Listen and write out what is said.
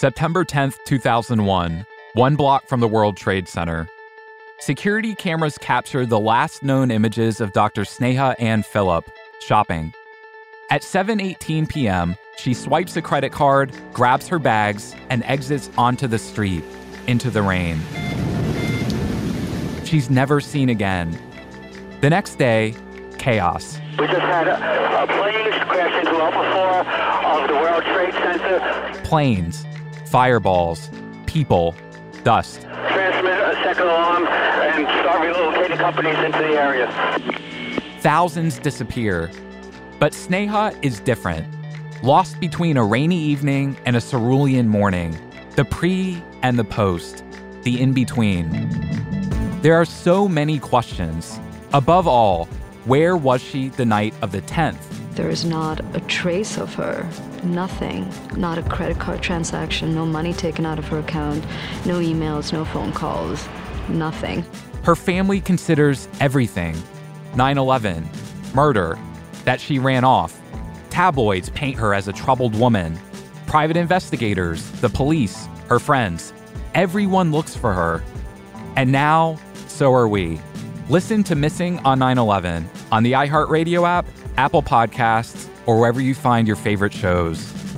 September 10th, 2001, one block from the World Trade Center. Security cameras capture the last known images of Dr. Sneha Anne Philip shopping. At 7:18 p.m., she swipes a credit card, grabs her bags, and exits onto the street into the rain. She's never seen again. The next day, chaos. We just had a, a plane crash into level four of the World Trade Center. Planes, fireballs, people, dust. Transmit a second alarm and start relocating companies into the area. Thousands disappear. But Sneha is different. Lost between a rainy evening and a cerulean morning, the pre and the post, the in between. There are so many questions. Above all, where was she the night of the 10th? There is not a trace of her. Nothing. Not a credit card transaction, no money taken out of her account, no emails, no phone calls. Nothing. Her family considers everything 9 11, murder, that she ran off. Tabloids paint her as a troubled woman. Private investigators, the police, her friends. Everyone looks for her. And now, so are we. Listen to Missing on 9 11 on the iHeartRadio app, Apple Podcasts, or wherever you find your favorite shows.